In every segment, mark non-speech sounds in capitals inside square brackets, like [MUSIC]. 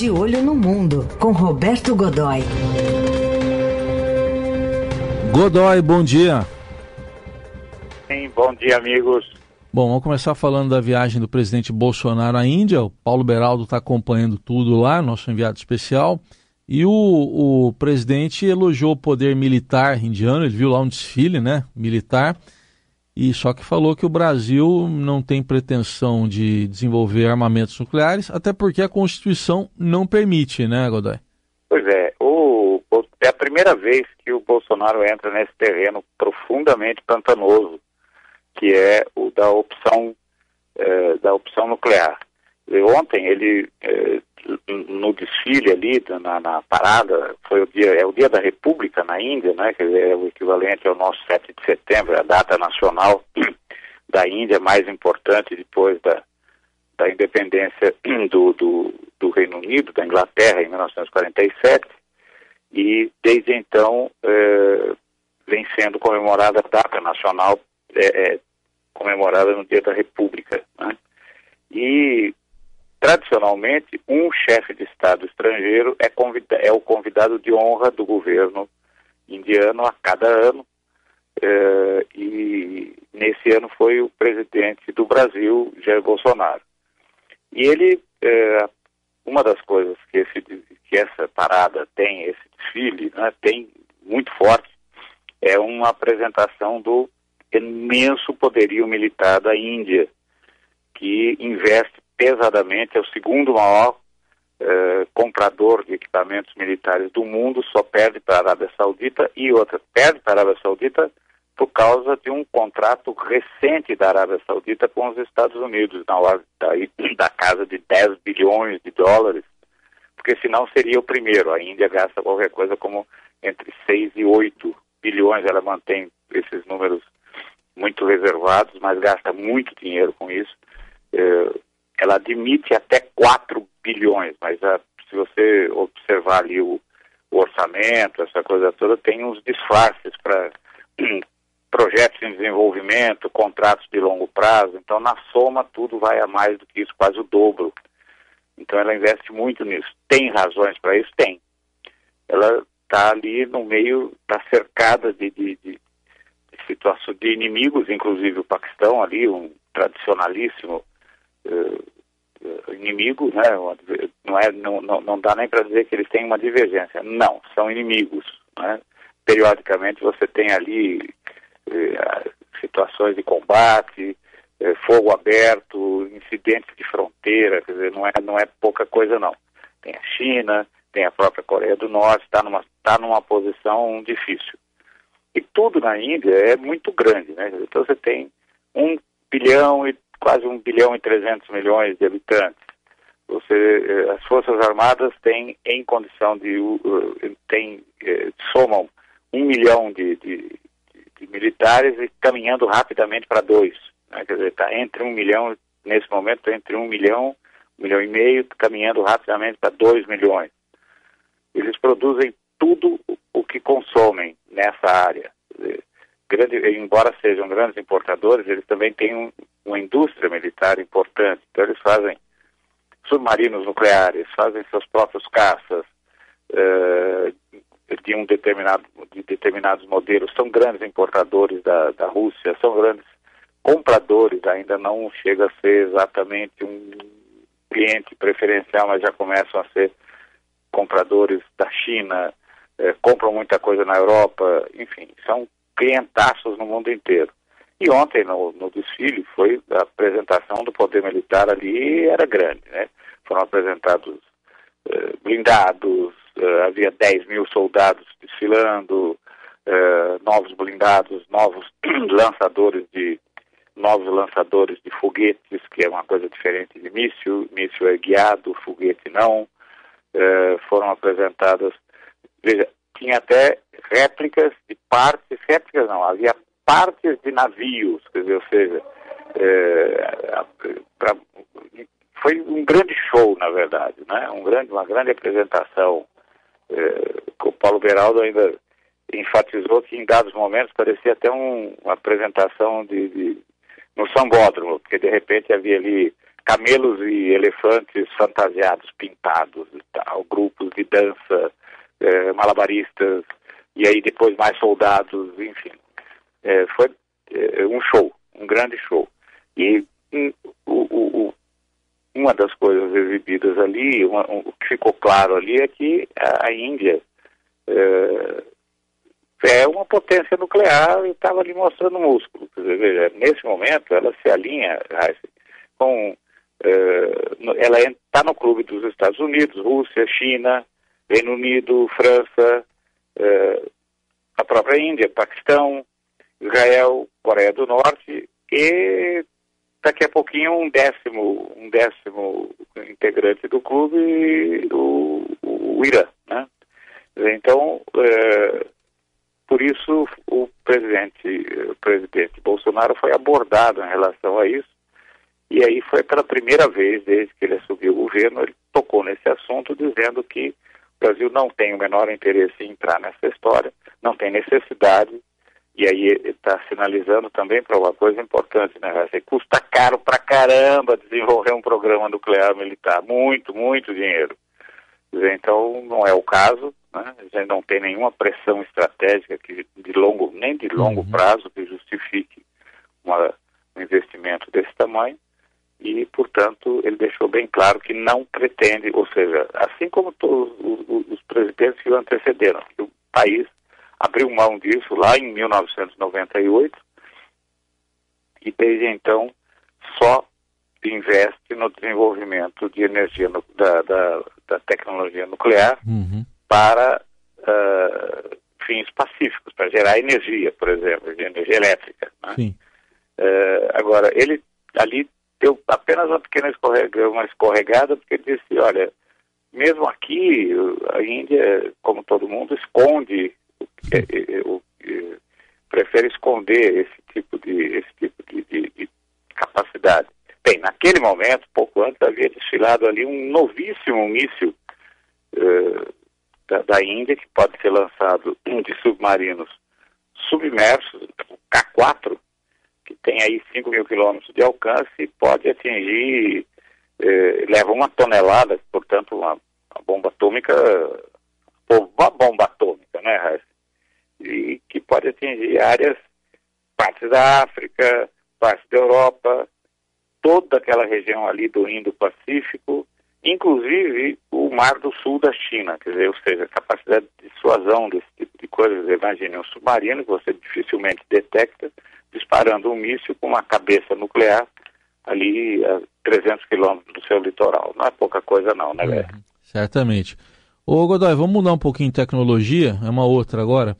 De Olho no Mundo, com Roberto Godoy. Godoy, bom dia. Sim, bom dia, amigos. Bom, vamos começar falando da viagem do presidente Bolsonaro à Índia. O Paulo Beraldo está acompanhando tudo lá, nosso enviado especial. E o, o presidente elogiou o poder militar indiano, ele viu lá um desfile né, militar, e só que falou que o Brasil não tem pretensão de desenvolver armamentos nucleares, até porque a Constituição não permite, né, Godoy? Pois é, o, é a primeira vez que o Bolsonaro entra nesse terreno profundamente pantanoso que é o da opção eh, da opção nuclear. Ontem ele eh, no desfile ali na, na, parada foi o dia é o dia da República na Índia, né? Que é o equivalente ao nosso 7 de setembro, a data nacional [CLEARS THROAT] da Índia mais importante depois da, da independência [CLEARS THROAT] do, do, do Reino Unido, da Inglaterra em 1947 e desde então eh, vem sendo comemorada a data nacional é, é, comemorada no Dia da República. Né? E, tradicionalmente, um chefe de Estado estrangeiro é, é o convidado de honra do governo indiano a cada ano. É, e nesse ano foi o presidente do Brasil, Jair Bolsonaro. E ele, é, uma das coisas que, esse, que essa parada tem, esse desfile, né, tem muito forte, é uma apresentação do imenso poderio militar da Índia, que investe pesadamente, é o segundo maior eh, comprador de equipamentos militares do mundo, só perde para a Arábia Saudita e outra, perde para a Arábia Saudita por causa de um contrato recente da Arábia Saudita com os Estados Unidos, na hora da, [CLEARS THROAT] da casa de 10 bilhões de dólares, porque senão seria o primeiro. A Índia gasta qualquer coisa como entre 6 e 8 bilhões, ela mantém esses números muito reservados, mas gasta muito dinheiro com isso. É, ela admite até 4 bilhões, mas a, se você observar ali o, o, orçamento, essa coisa toda, tem uns disfarces para projetos em desenvolvimento, contratos de longo prazo. Então, na soma, tudo vai a mais do que isso, quase o dobro. Então, ela investe muito nisso. Tem razões para isso? Tem. Ela está ali no meio, está cercada de, de, de situação de inimigos, inclusive o Paquistão ali, um tradicionalíssimo uh, inimigo, né? Não, é, não, não, não dá nem para dizer que eles têm uma divergência. Não, são inimigos. Né? Periodicamente você tem ali uh, situações de combate, uh, fogo aberto, incidentes de fronteira, quer dizer, não é, não é pouca coisa não. Tem a China, tem a própria Coreia do Norte, está numa, tá numa posição difícil. E tudo na Índia é muito grande, né? Então você tem um bilhão e quase um bilhão e trezentos milhões de habitantes. Você, eh, as forças armadas têm em condição de tem uh, somam um milhão de, de, de, militares e caminhando rapidamente para dois. Né? Quer dizer, está entre um milhão nesse momento entre um milhão, um milhão e meio, caminhando rapidamente para dois milhões. Eles produzem tudo o que consomem nessa área. Grande, embora sejam grandes importadores, eles também têm um, uma indústria militar importante. Então eles fazem submarinos nucleares, fazem seus próprios caças uh, de um determinado de determinados modelos. São grandes importadores da, da Rússia, são grandes compradores. Ainda não chega a ser exatamente um cliente preferencial, mas já começam a ser compradores da China, é, compram muita coisa na Europa, enfim, são clientaços no mundo inteiro. E ontem, no, no desfile, foi a apresentação do poder militar ali, era grande, né? Foram apresentados é, blindados, é, havia 10 mil soldados desfilando, novos blindados, novos [CLEARS THROAT] lançadores de novos lançadores de foguetes, que é uma coisa diferente de míssil, míssil é guiado, foguete não, foram apresentadas Veja, tinha até réplicas de partes, réplicas não, havia partes de navios, quer dizer, ou seja, é, pra, foi um grande show, na verdade, né? um grande, uma grande apresentação. É, o Paulo Beraldo ainda enfatizou que em dados momentos parecia até um, uma apresentação de, de, no sambódromo, porque de repente havia ali camelos e elefantes fantasiados, pintados e tal, grupos de dança, é, malabaristas, e aí depois mais soldados, enfim. É, foi é, um show, um grande show. E um, o, o, uma das coisas exibidas ali, uma, um, o que ficou claro ali é que a, a Índia é, é, uma potência nuclear e estava ali mostrando músculo. Dizer, veja, nesse momento ela se alinha com. É, ela está no clube dos Estados Unidos, Rússia, China, Reino Unido, França, é, a própria Índia, Paquistão, Israel, Coreia do Norte e daqui a pouquinho um décimo, um décimo integrante do clube, o, o Irã, né? Então, é, por isso o presidente, o presidente Bolsonaro foi abordado em relação a isso, e aí foi pela primeira vez desde que ele assumiu o governo, ele tocou nesse assunto dizendo que o Brasil não tem o menor interesse em entrar nessa história, não tem necessidade, e aí está sinalizando também para uma coisa importante, né? Custa caro para caramba desenvolver um programa nuclear militar, muito, muito dinheiro. Então não é o caso, né? a gente não tem nenhuma pressão estratégica que de longo, nem de longo uhum. prazo que justifique uma, um investimento desse tamanho e, portanto, ele deixou bem claro que não pretende, ou seja, assim como todos os, os presidentes que o antecederam, que o país abriu mão disso lá em 1998 e desde então só investe no desenvolvimento de energia no, da, da, da, tecnologia nuclear uhum. para uh, fins pacíficos, para gerar energia, por exemplo, energia elétrica. Né? Uh, agora, ele ali deu apenas uma pequena escorregada, uma escorregada, porque ele disse, olha, mesmo aqui, a Índia, como todo mundo, esconde é, é, é, prefere esconder esse tipo de, esse tipo de, de, de, capacidade. Bem, naquele momento, pouco antes, havia desfilado ali um novíssimo míssil uh, da, da, Índia, que pode ser lançado de submarinos submersos, o K-4, que tem aí 5 mil quilômetros de alcance e pode atingir, uh, leva uma tonelada, portanto, uma, uma bomba atômica, uma bomba atômica, né, Raíssa? e que pode atingir áreas, partes da África, partes da Europa, toda aquela região ali do Indo-Pacífico, inclusive o Mar do Sul da China, quer dizer, ou seja, a capacidade de dissuasão desse tipo de coisas. Imagine um submarino que você dificilmente detecta disparando um míssil com uma cabeça nuclear ali a 300 quilômetros do seu litoral. Não é pouca coisa não, né, velho? É, certamente. Ô Godoy, vamos mudar um pouquinho de tecnologia, é uma outra agora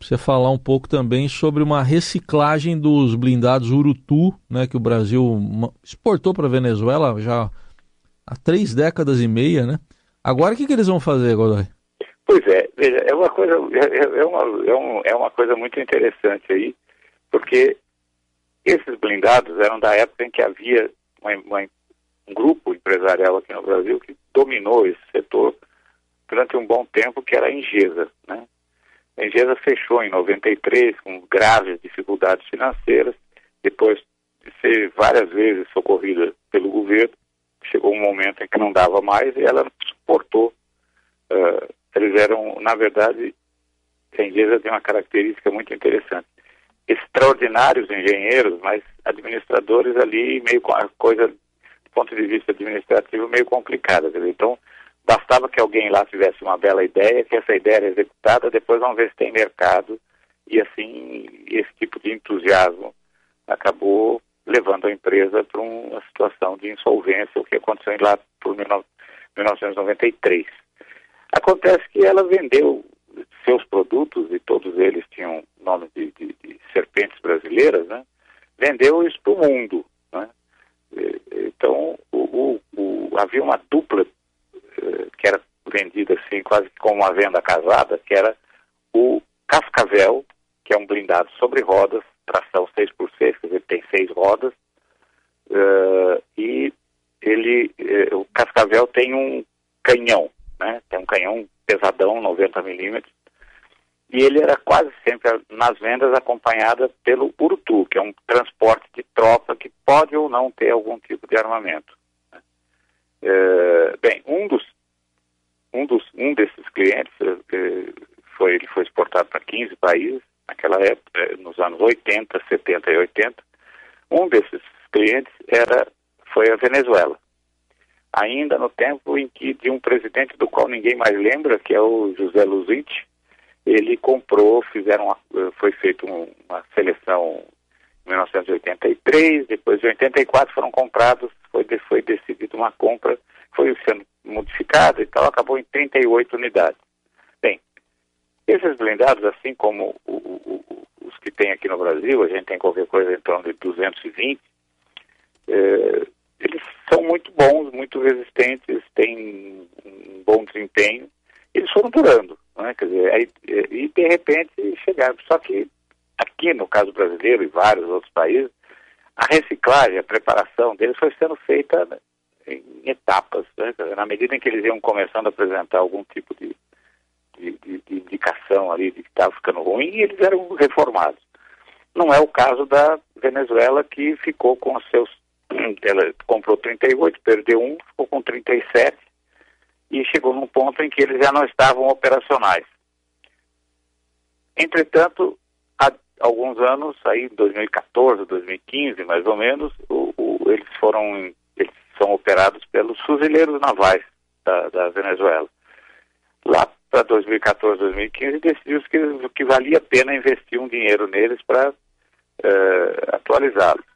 você falar um pouco também sobre uma reciclagem dos blindados Urutu, né, que o Brasil exportou para a Venezuela já há três décadas e meia, né? Agora o que, que eles vão fazer, Godoy? Pois é, veja, é uma coisa, é, é, uma, é, um, é uma coisa muito interessante aí, porque esses blindados eram da época em que havia uma, uma, um grupo empresarial aqui no Brasil que dominou esse setor durante um bom tempo, que era a Ingesa, né? A Engesa fechou em 93 com graves dificuldades financeiras, depois de ser várias vezes socorrida pelo governo, chegou um momento em que não dava mais e ela suportou. Uh, eles eram, na verdade, a Engesa tem uma característica muito interessante. Extraordinários engenheiros, mas administradores ali meio com a coisa, do ponto de vista administrativo, meio complicada. Então, Bastava que alguém lá tivesse uma bela ideia, que essa ideia era executada, depois vamos ver se tem mercado. E assim, esse tipo de entusiasmo acabou levando a empresa para uma situação de insolvência, o que aconteceu lá por 1993. Acontece que ela vendeu seus produtos, e todos eles tinham nome de, de, de serpentes brasileiras, né? vendeu isso para o mundo. Né? Então, o, o, o, havia uma dupla que era vendido assim, quase como uma venda casada, que era o Cascavel, que é um blindado sobre rodas, tração 6x6, quer dizer, tem seis rodas, uh, e ele, uh, o Cascavel tem um canhão, né? Tem um canhão pesadão, 90 milímetros, e ele era quase sempre nas vendas acompanhada pelo Urutu, que é um transporte de tropa que pode ou não ter algum tipo de armamento. Né? Uh, bem, um dos clientes, eh, foi, ele foi exportado para 15 países naquela época, eh, nos anos 80, 70 e 80. Um desses clientes era, foi a Venezuela. Ainda no tempo em que de um presidente do qual ninguém mais lembra, que é o José Luzinte, ele comprou, fizeram uma, foi feita uma seleção em 1983, depois de 84 foram comprados, foi, foi decidido uma compra, foi sendo modificada e tal, acabou em 38 unidades. Bem, esses blindados, assim como o, o, os que tem aqui no Brasil, a gente tem qualquer coisa em torno de 220, eh, eles são muito bons, muito resistentes, têm um bom desempenho, eles foram durando, né? Quer dizer, aí, e de repente chegaram. Só que aqui no caso brasileiro e vários outros países, a reciclagem, a preparação deles foi sendo feita em etapas, né? na medida em que eles iam começando a apresentar algum tipo de, de, de, de indicação ali de que estava ficando ruim, eles eram reformados. Não é o caso da Venezuela, que ficou com os seus. Ela comprou 38, perdeu um, ficou com 37, e chegou num ponto em que eles já não estavam operacionais. Entretanto, há alguns anos, aí 2014, 2015 mais ou menos, o, o, eles foram eles são operados pelos fuzileiros navais da, da Venezuela. Lá para 2014, 2015, decidiu que, que valia a pena investir um dinheiro neles para uh, eh, atualizá-los.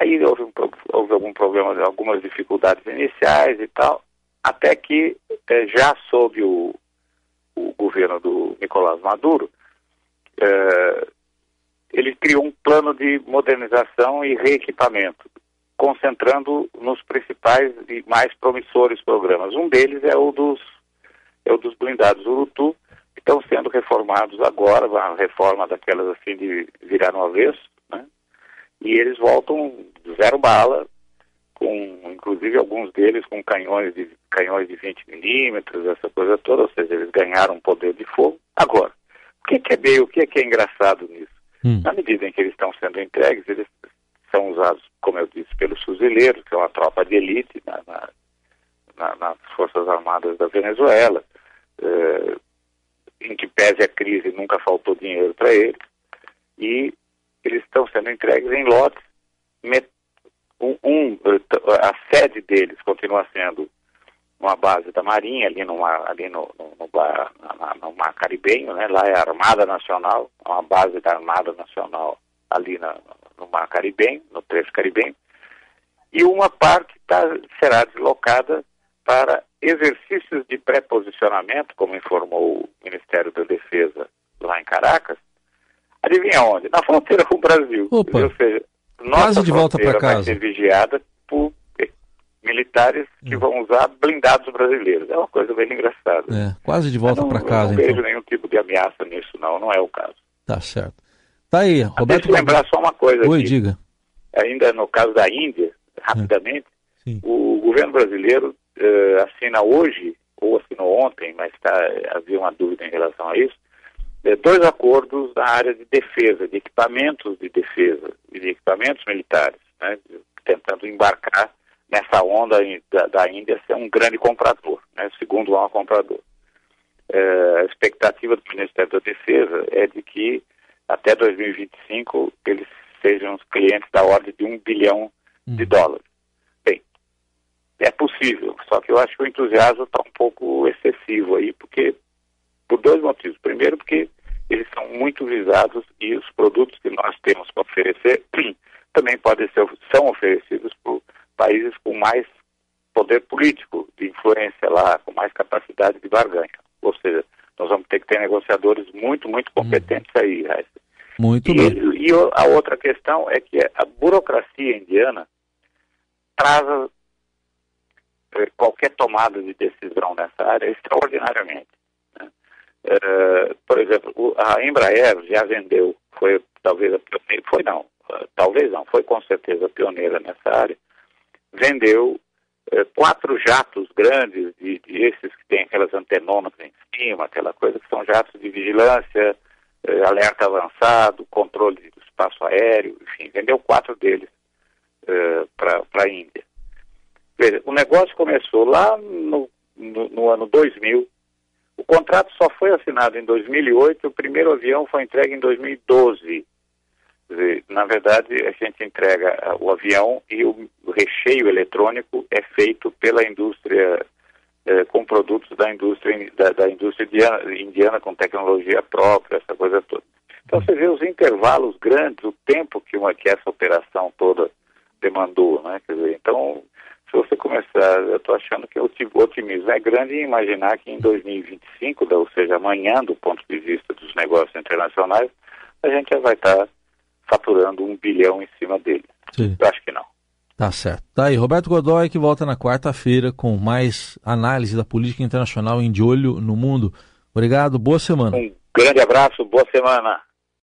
Aí houve, um, houve algum problema, algumas dificuldades iniciais e tal, até que eh, já sob o, o, governo do Nicolás Maduro, eh, ele criou um plano de modernização e reequipamento, concentrando nos principais e mais promissores programas. Um deles é o dos, é o dos blindados Urutu, que estão sendo reformados agora, uma reforma daquelas assim de virar no avesso? E eles voltam zero bala, com inclusive alguns deles com canhões de canhões de 20 milímetros, essa coisa toda, ou seja, eles ganharam poder de fogo. Agora, o que, que é meio, o que, que é engraçado nisso? Hum. Na medida em que eles estão sendo entregues, eles são usados, como eu disse, pelos fuzileiros, que é uma tropa de elite na, na, na, nas Forças Armadas da Venezuela, eh, em que pese a crise nunca faltou dinheiro para eles, e sendo entregues em lotes. Um, um, a sede deles continua sendo uma base da Marinha, ali, numa, ali no, no, no, no, no Mar Caribenho, né? lá é a Armada Nacional, é uma base da Armada Nacional ali na, no Mar Caribenho, no trecho caribenho, e uma parte tá, será deslocada para exercícios de pré-posicionamento, como informou o Ministério da Defesa lá em Caracas. Adivinha onde? Na fronteira com o Brasil. Opa, Ou seja, nossa de volta para casa. vai ser vigiada por militares que hum. vão usar blindados brasileiros. É uma coisa bem engraçada. É, quase de volta para casa. Eu não vejo nenhum tipo de ameaça nisso, não. Não é o caso. Tá certo. Tá aí, Roberto. Deixa eu lembrar só uma coisa Oi, aqui. diga. Ainda no caso da Índia, rapidamente, é. o governo brasileiro uh, assina hoje, ou assinou ontem, mas tá, havia uma dúvida em relação a isso, dois acordos na área de defesa, de equipamentos de defesa e de equipamentos militares, né, tentando embarcar nessa onda da, da Índia ser um grande comprador, né, segundo um comprador. Uh, a expectativa do Ministério da Defesa é de que até 2025 eles sejam os clientes da ordem de um bilhão hum. de dólares. Bem, é possível, só que eu acho que o entusiasmo está um pouco excessivo aí, porque por dois motivos. Primeiro, porque muito visados e os produtos que nós temos para oferecer [CLEARS THROAT] também podem ser são oferecidos por países com mais poder político de influência lá, com mais capacidade de barganha. Ou seja, nós vamos ter que ter negociadores muito, muito competentes uhum. aí, Raíssa. Muito e, bem. E a outra questão é que a burocracia indiana traz eh, qualquer tomada de decisão nessa área extraordinariamente. Uh, por exemplo, a Embraer já vendeu, foi talvez a pioneira, foi não, uh, talvez não, foi com certeza a pioneira nessa área, vendeu uh, quatro jatos grandes, de, de, esses que tem aquelas antenonas em cima, aquela coisa, que são jatos de vigilância, eh, alerta avançado, controle do espaço aéreo, enfim, vendeu quatro deles eh, para a Índia. Veja, o negócio começou lá no, no, no, ano 2000, o contrato só foi assinado em 2008, o primeiro avião foi entregue em 2012. Na verdade, a gente entrega o avião e o recheio eletrônico é feito pela indústria, eh, com produtos da indústria, da, da indústria indiana, indiana, com tecnologia própria, essa coisa toda. Então você vê os intervalos grandes, o tempo que, uma, que essa operação toda demandou, né? Quer dizer, então, se você começar, eu estou achando que o otimismo é grande em imaginar que em 2025, ou seja, amanhã, do ponto de vista dos negócios internacionais, a gente já vai estar faturando um bilhão em cima dele. Sim. Eu acho que não. Tá certo. Tá aí, Roberto Godoy que volta na quarta-feira com mais análise da política internacional em de olho no mundo. Obrigado, boa semana. Um grande abraço, boa semana.